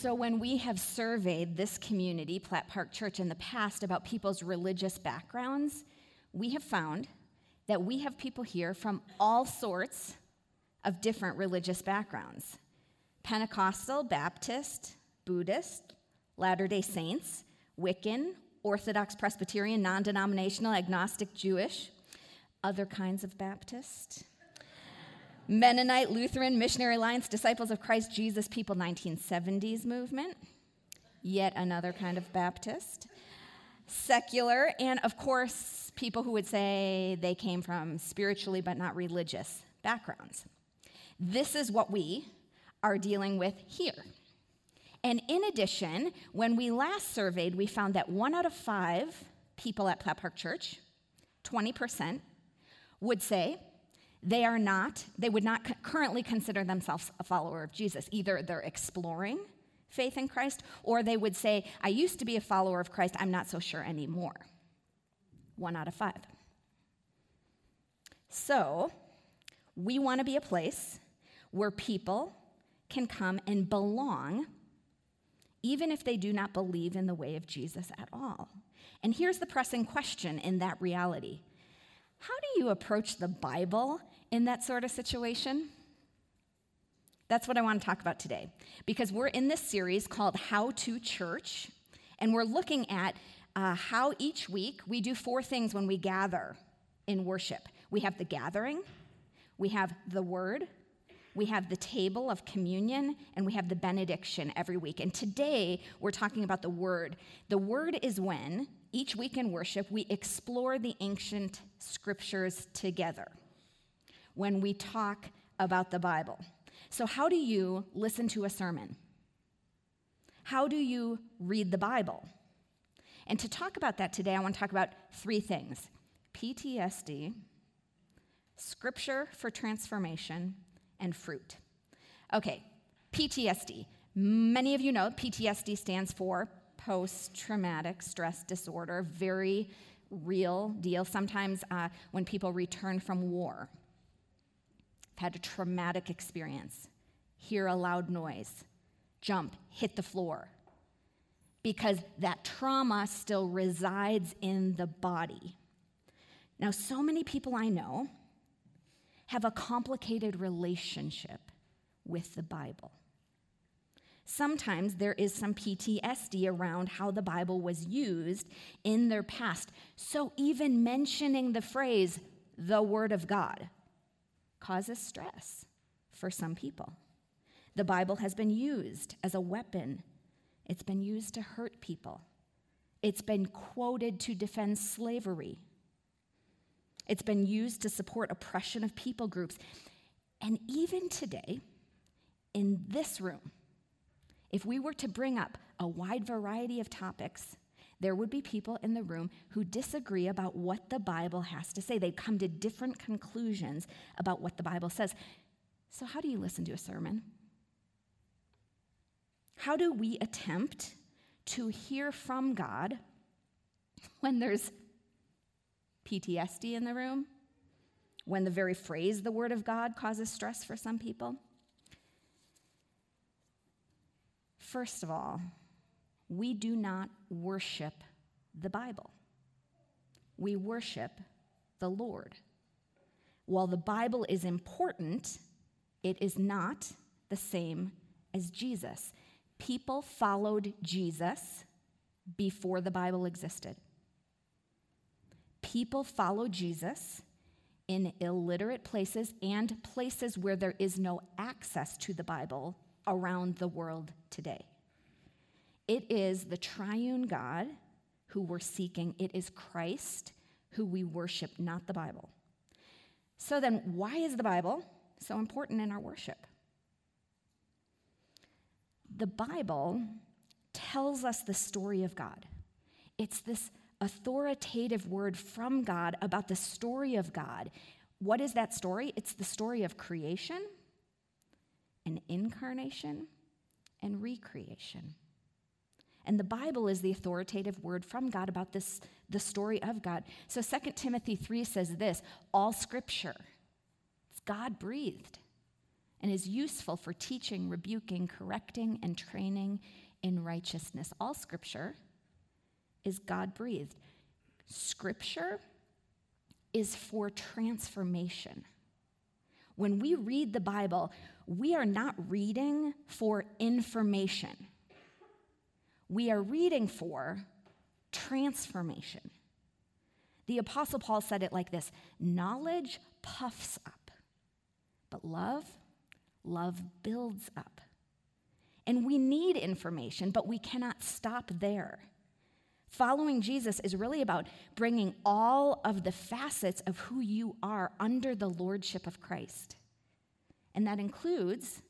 So, when we have surveyed this community, Platt Park Church, in the past about people's religious backgrounds, we have found that we have people here from all sorts of different religious backgrounds Pentecostal, Baptist, Buddhist, Latter day Saints, Wiccan, Orthodox Presbyterian, non denominational, agnostic, Jewish, other kinds of Baptist. Mennonite, Lutheran, Missionary Alliance, Disciples of Christ Jesus People 1970s movement, yet another kind of Baptist, secular, and of course, people who would say they came from spiritually but not religious backgrounds. This is what we are dealing with here. And in addition, when we last surveyed, we found that one out of five people at Platt Park Church, 20%, would say they are not, they would not currently consider themselves a follower of Jesus. Either they're exploring faith in Christ, or they would say, I used to be a follower of Christ, I'm not so sure anymore. One out of five. So, we want to be a place where people can come and belong, even if they do not believe in the way of Jesus at all. And here's the pressing question in that reality How do you approach the Bible in that sort of situation? That's what I want to talk about today. Because we're in this series called How to Church, and we're looking at uh, how each week we do four things when we gather in worship we have the gathering, we have the word, we have the table of communion, and we have the benediction every week. And today we're talking about the word. The word is when each week in worship we explore the ancient scriptures together when we talk about the Bible. So, how do you listen to a sermon? How do you read the Bible? And to talk about that today, I want to talk about three things PTSD, Scripture for Transformation, and fruit. Okay, PTSD. Many of you know PTSD stands for post traumatic stress disorder, very real deal. Sometimes uh, when people return from war, had a traumatic experience, hear a loud noise, jump, hit the floor, because that trauma still resides in the body. Now, so many people I know have a complicated relationship with the Bible. Sometimes there is some PTSD around how the Bible was used in their past. So even mentioning the phrase, the Word of God, causes stress for some people. The Bible has been used as a weapon, it's been used to hurt people, it's been quoted to defend slavery, it's been used to support oppression of people groups. And even today, in this room, if we were to bring up a wide variety of topics, there would be people in the room who disagree about what the Bible has to say. They come to different conclusions about what the Bible says. So, how do you listen to a sermon? How do we attempt to hear from God when there's PTSD in the room? When the very phrase, the Word of God, causes stress for some people? First of all, we do not worship the Bible. We worship the Lord. While the Bible is important, it is not the same as Jesus. People followed Jesus before the Bible existed. People follow Jesus in illiterate places and places where there is no access to the Bible around the world today. It is the triune God who we're seeking, it is Christ who we worship, not the Bible. So then, why is the Bible so important in our worship? The Bible tells us the story of God. It's this authoritative word from God about the story of God. What is that story? It's the story of creation and incarnation and recreation. And the Bible is the authoritative word from God about this, the story of God. So 2 Timothy 3 says this all scripture, it's God breathed. and is useful for teaching, rebuking, correcting, and training in righteousness. All scripture is God breathed. Scripture is for transformation. When we read the Bible, we are not reading for information, we are reading for transformation. The Apostle Paul said it like this knowledge puffs up, but love, love builds up. And we need information, but we cannot stop there. Following Jesus is really about bringing all of the facets of who you are under the lordship of Christ. And that includes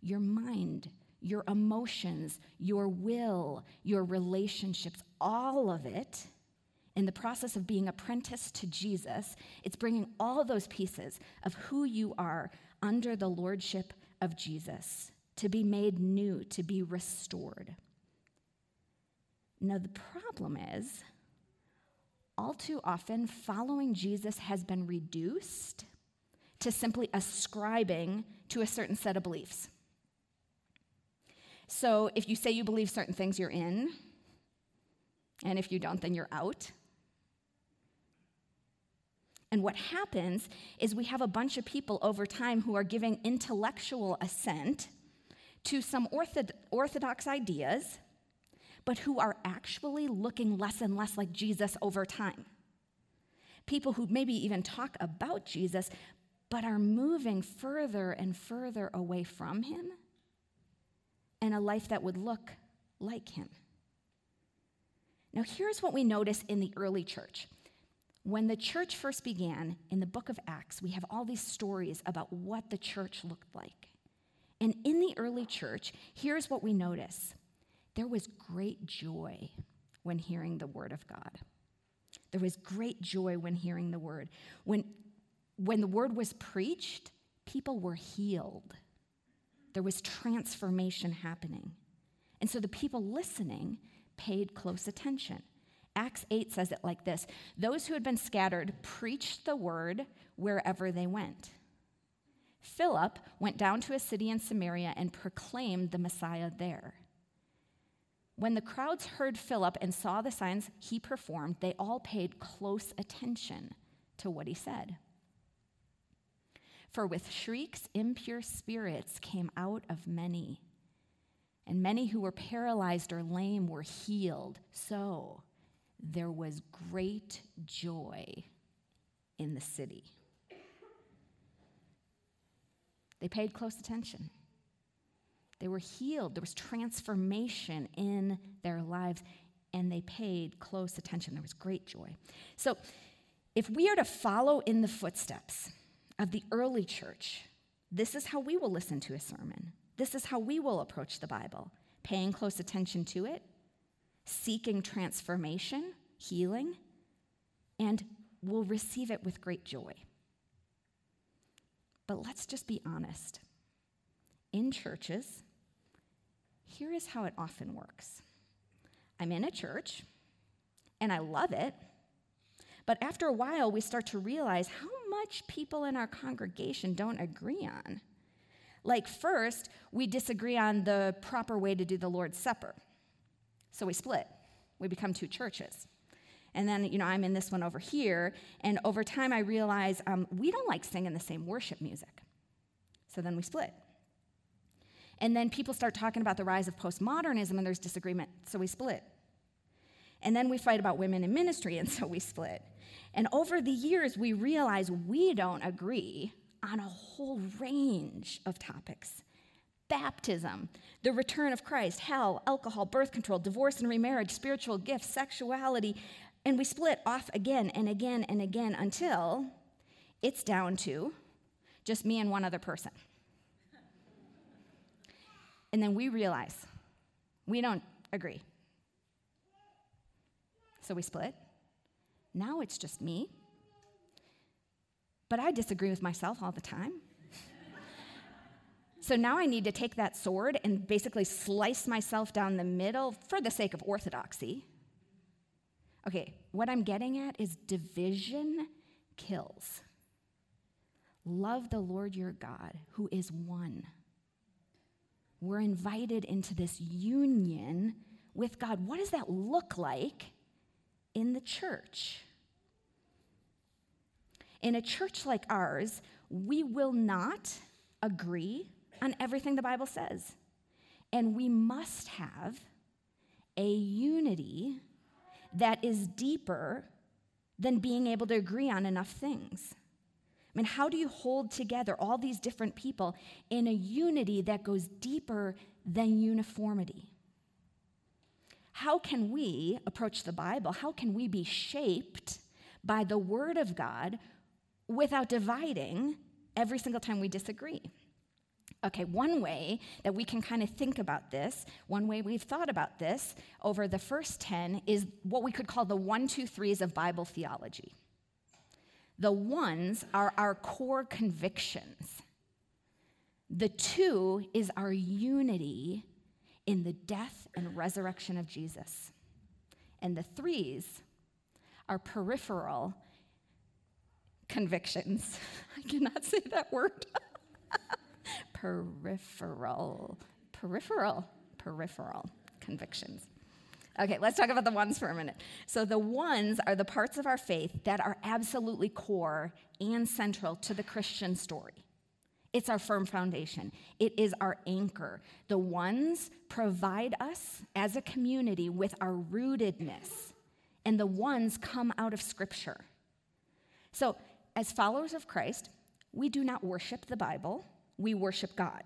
your mind, your emotions, your will, your relationships, all of it. In the process of being apprenticed to Jesus, it's bringing all those pieces of who you are under the lordship of Jesus to be made new, to be restored. Now, the problem is, all too often, following Jesus has been reduced to simply ascribing to a certain set of beliefs. So, if you say you believe certain things, you're in, and if you don't, then you're out. And what happens is we have a bunch of people over time who are giving intellectual assent to some orthodox ideas but who are actually looking less and less like Jesus over time. People who maybe even talk about Jesus, but are moving further and further away from him and a life that would look like him. Now, here's what we notice in the early church. When the church first began in the book of Acts, we have all these stories about what the church looked like. And in the early church, here's what we notice there was great joy when hearing the word of God. There was great joy when hearing the word. When, when the word was preached, people were healed. There was transformation happening. And so the people listening paid close attention. Acts 8 says it like this Those who had been scattered preached the word wherever they went. Philip went down to a city in Samaria and proclaimed the Messiah there. When the crowds heard Philip and saw the signs he performed, they all paid close attention to what he said. For with shrieks, impure spirits came out of many, and many who were paralyzed or lame were healed. So there was great joy in the city. They paid close attention. They were healed. There was transformation in their lives, and they paid close attention. There was great joy. So, if we are to follow in the footsteps of the early church, this is how we will listen to a sermon. This is how we will approach the Bible, paying close attention to it, seeking transformation, healing, and will receive it with great joy. But let's just be honest. In churches, here is how it often works I'm in a church and I love it, but after a while, we start to realize how much people in our congregation don't agree on. Like, first, we disagree on the proper way to do the Lord's Supper. So we split, we become two churches. And then, you know, I'm in this one over here, and over time I realize um, we don't like singing the same worship music. So then we split. And then people start talking about the rise of postmodernism, and there's disagreement, so we split. And then we fight about women in ministry, and so we split. And over the years, we realize we don't agree on a whole range of topics baptism, the return of Christ, hell, alcohol, birth control, divorce and remarriage, spiritual gifts, sexuality. And we split off again and again and again until it's down to just me and one other person. And then we realize we don't agree. So we split. Now it's just me. But I disagree with myself all the time. so now I need to take that sword and basically slice myself down the middle for the sake of orthodoxy. Okay, what I'm getting at is division kills. love the Lord your God, who is one. We're invited into this union with God. What does that look like in the church? In a church like ours, we will not agree on everything the Bible says. And we must have a unity that is deeper than being able to agree on enough things. I mean, how do you hold together all these different people in a unity that goes deeper than uniformity? How can we approach the Bible? How can we be shaped by the Word of God without dividing every single time we disagree? Okay, one way that we can kind of think about this, one way we've thought about this over the first 10 is what we could call the one, two, threes of Bible theology. The ones are our core convictions. The two is our unity in the death and resurrection of Jesus. And the threes are peripheral convictions. I cannot say that word. peripheral, peripheral, peripheral convictions. Okay, let's talk about the ones for a minute. So, the ones are the parts of our faith that are absolutely core and central to the Christian story. It's our firm foundation, it is our anchor. The ones provide us as a community with our rootedness, and the ones come out of Scripture. So, as followers of Christ, we do not worship the Bible, we worship God.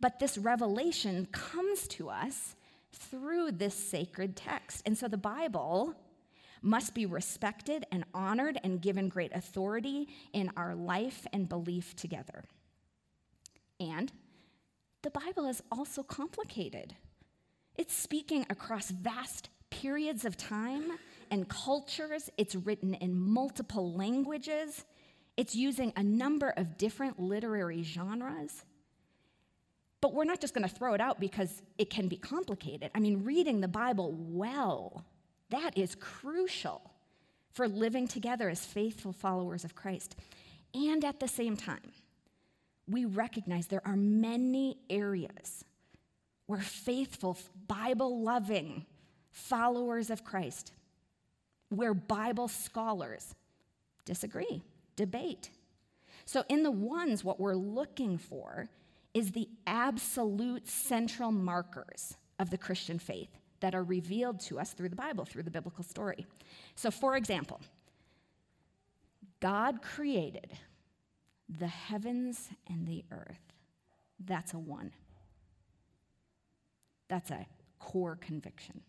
But this revelation comes to us through this sacred text. And so the Bible must be respected and honored and given great authority in our life and belief together. And the Bible is also complicated. It's speaking across vast periods of time and cultures. It's written in multiple languages. It's using a number of different literary genres. But we're not just going to throw it out because it can be complicated. I mean, reading the Bible well, that is crucial for living together as faithful followers of Christ. And at the same time, we recognize there are many areas where faithful, Bible loving followers of Christ, where Bible scholars disagree debate. So, in the ones, what we're looking for is the absolute central markers of the Christian faith that are revealed to us through the Bible, through the biblical story. So, for example, God created the heavens and the earth. That's a one. That's a core conviction.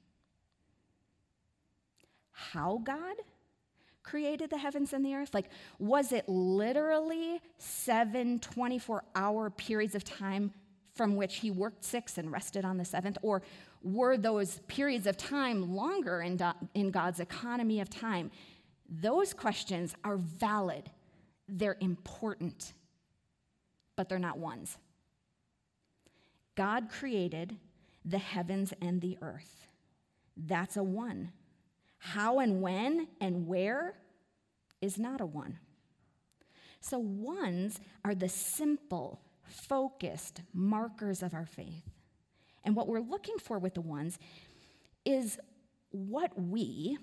How God created the heavens and the earth? Like, was it literally seven 24 hour periods of time from which he worked six and rested on the seventh? Or were those periods of time longer in, in God's economy of time? Those questions are valid, they're important, but they're not ones. God created the heavens and the earth. That's a one. How and when and where is not a one. So, ones are the simple, focused markers of our faith. And what we're looking for with the ones is what we,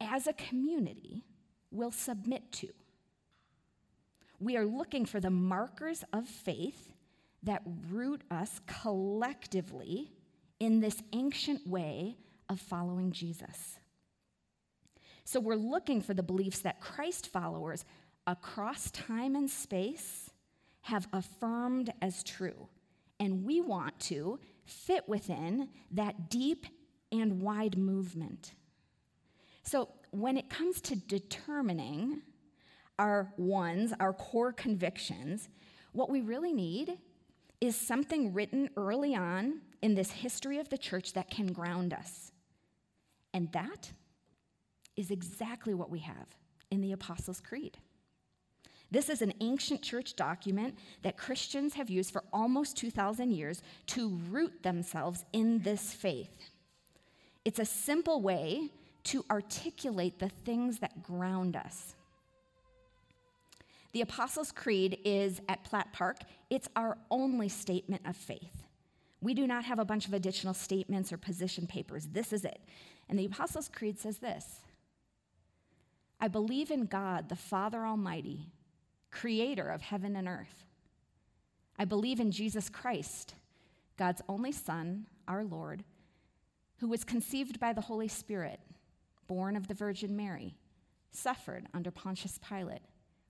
as a community, will submit to. We are looking for the markers of faith that root us collectively in this ancient way of following Jesus. So we're looking for the beliefs that Christ followers across time and space have affirmed as true. And we want to fit within that deep and wide movement. So when it comes to determining our ones, our core convictions, what we really need is something written early on in this history of the church that can ground us. And that is exactly what we have in the Apostles' Creed. This is an ancient church document that Christians have used for almost 2,000 years to root themselves in this faith. It's a simple way to articulate the things that ground us. The Apostles' Creed is at Platt Park, it's our only statement of faith. We do not have a bunch of additional statements or position papers. This is it. And the Apostles' Creed says this I believe in God, the Father Almighty, creator of heaven and earth. I believe in Jesus Christ, God's only Son, our Lord, who was conceived by the Holy Spirit, born of the Virgin Mary, suffered under Pontius Pilate,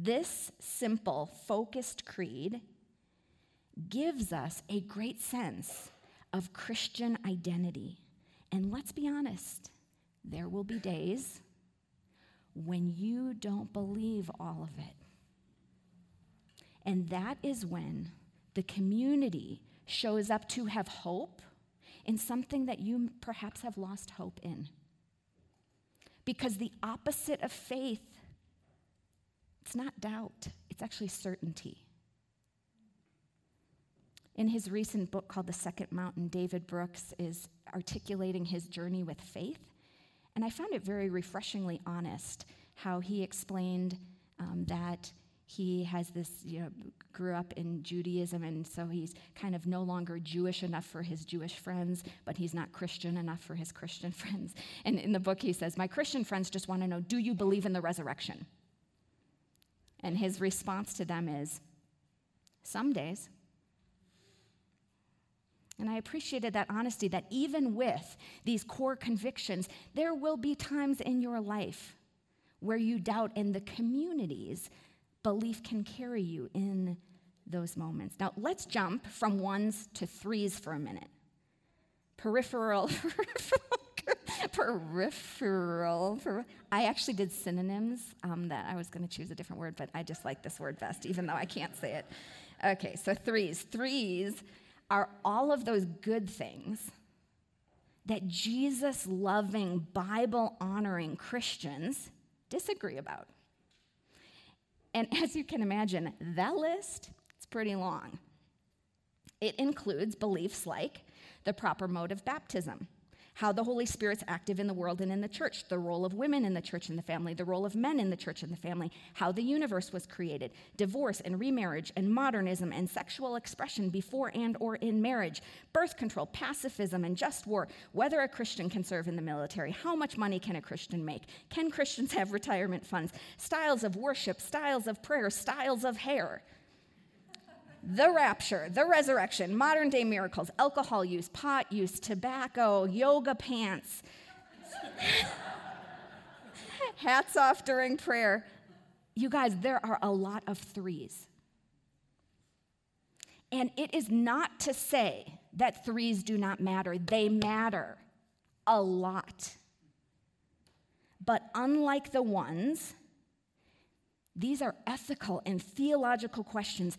This simple, focused creed gives us a great sense of Christian identity. And let's be honest, there will be days when you don't believe all of it. And that is when the community shows up to have hope in something that you perhaps have lost hope in. Because the opposite of faith, it's not doubt, it's actually certainty. In his recent book called The Second Mountain, David Brooks is articulating his journey with faith. And I found it very refreshingly honest how he explained um, that he has this, you know, grew up in Judaism, and so he's kind of no longer Jewish enough for his Jewish friends, but he's not Christian enough for his Christian friends. And in the book, he says, My Christian friends just want to know, do you believe in the resurrection? And his response to them is, Some days. And I appreciated that honesty that even with these core convictions, there will be times in your life where you doubt, and the community's belief can carry you in those moments. Now, let's jump from ones to threes for a minute. Peripheral. peripheral. Per- I actually did synonyms um, that I was going to choose a different word, but I just like this word best, even though I can't say it. Okay, so threes. Threes are all of those good things that Jesus loving, Bible honoring Christians disagree about. And as you can imagine, that list is pretty long. It includes beliefs like the proper mode of baptism, how the Holy Spirit's active in the world and in the church, the role of women in the church and the family, the role of men in the church and the family, how the universe was created, divorce and remarriage and modernism and sexual expression before and or in marriage, birth control, pacifism and just war, whether a Christian can serve in the military, how much money can a Christian make, can Christians have retirement funds, styles of worship, styles of prayer, styles of hair the rapture, the resurrection, modern day miracles, alcohol use, pot use, tobacco, yoga pants, hats off during prayer. You guys, there are a lot of threes. And it is not to say that threes do not matter, they matter a lot. But unlike the ones, these are ethical and theological questions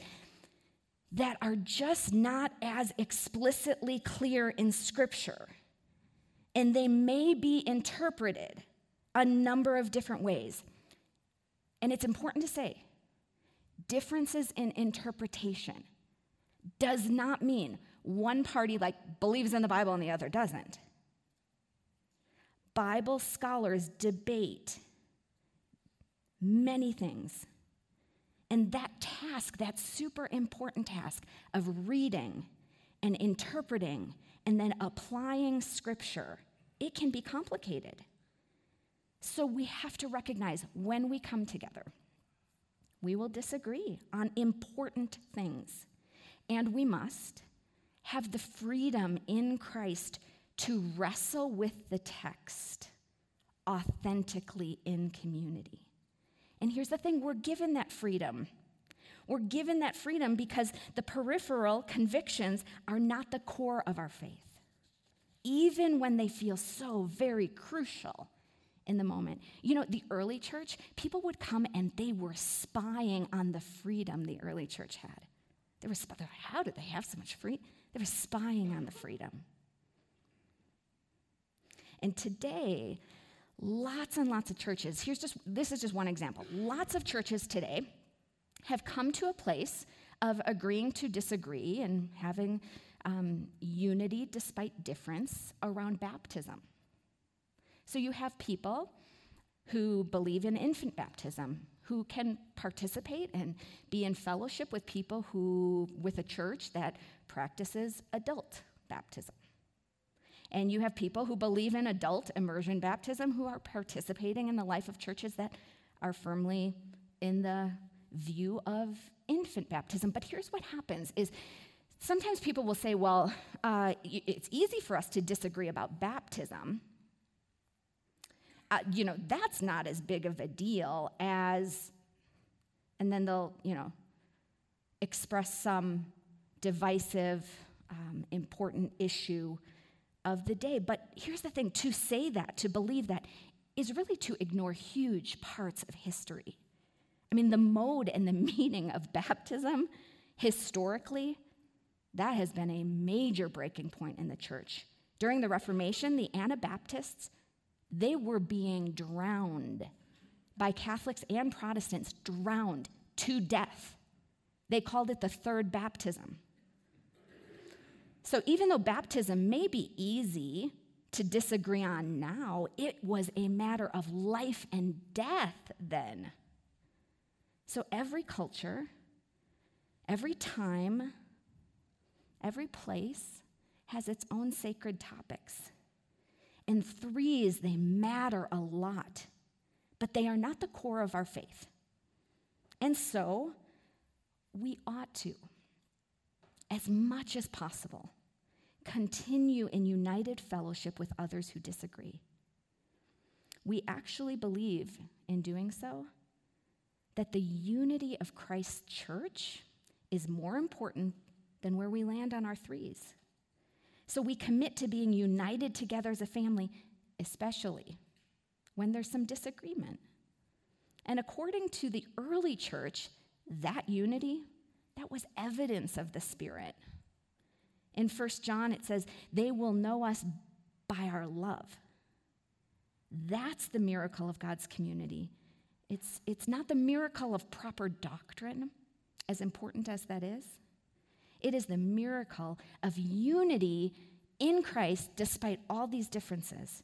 that are just not as explicitly clear in Scripture. And they may be interpreted a number of different ways. And it's important to say differences in interpretation does not mean one party like believes in the Bible and the other doesn't. Bible scholars debate many things and that task, that super important task of reading and interpreting and then applying scripture, it can be complicated. So we have to recognize when we come together, we will disagree on important things. And we must have the freedom in Christ to wrestle with the text authentically in community. And here's the thing we're given that freedom. We're given that freedom because the peripheral convictions are not the core of our faith, even when they feel so very crucial in the moment. You know, the early church, people would come and they were spying on the freedom the early church had. They were, how did they have so much freedom? They were spying on the freedom. And today, lots and lots of churches, here's just, this is just one example. Lots of churches today have come to a place of agreeing to disagree and having um, unity despite difference around baptism. So you have people who believe in infant baptism, who can participate and be in fellowship with people who, with a church that practices adult baptism. And you have people who believe in adult immersion baptism who are participating in the life of churches that are firmly in the view of infant baptism. But here's what happens is sometimes people will say, well, uh, it's easy for us to disagree about baptism uh, you know, that's not as big of a deal as, and then they'll, you know, express some divisive, um, important issue of the day. But here's the thing to say that, to believe that, is really to ignore huge parts of history. I mean, the mode and the meaning of baptism, historically, that has been a major breaking point in the church. During the Reformation, the Anabaptists they were being drowned by Catholics and Protestants, drowned to death. They called it the third baptism. So even though baptism may be easy to disagree on now, it was a matter of life and death then. So every culture, every time, every place has its own sacred topics. And threes, they matter a lot, but they are not the core of our faith. And so, we ought to, as much as possible, continue in united fellowship with others who disagree. We actually believe in doing so that the unity of Christ's church is more important than where we land on our threes. So we commit to being united together as a family, especially when there's some disagreement. And according to the early church, that unity, that was evidence of the Spirit. In 1 John, it says, they will know us by our love. That's the miracle of God's community. It's, it's not the miracle of proper doctrine, as important as that is. It is the miracle of unity in Christ despite all these differences.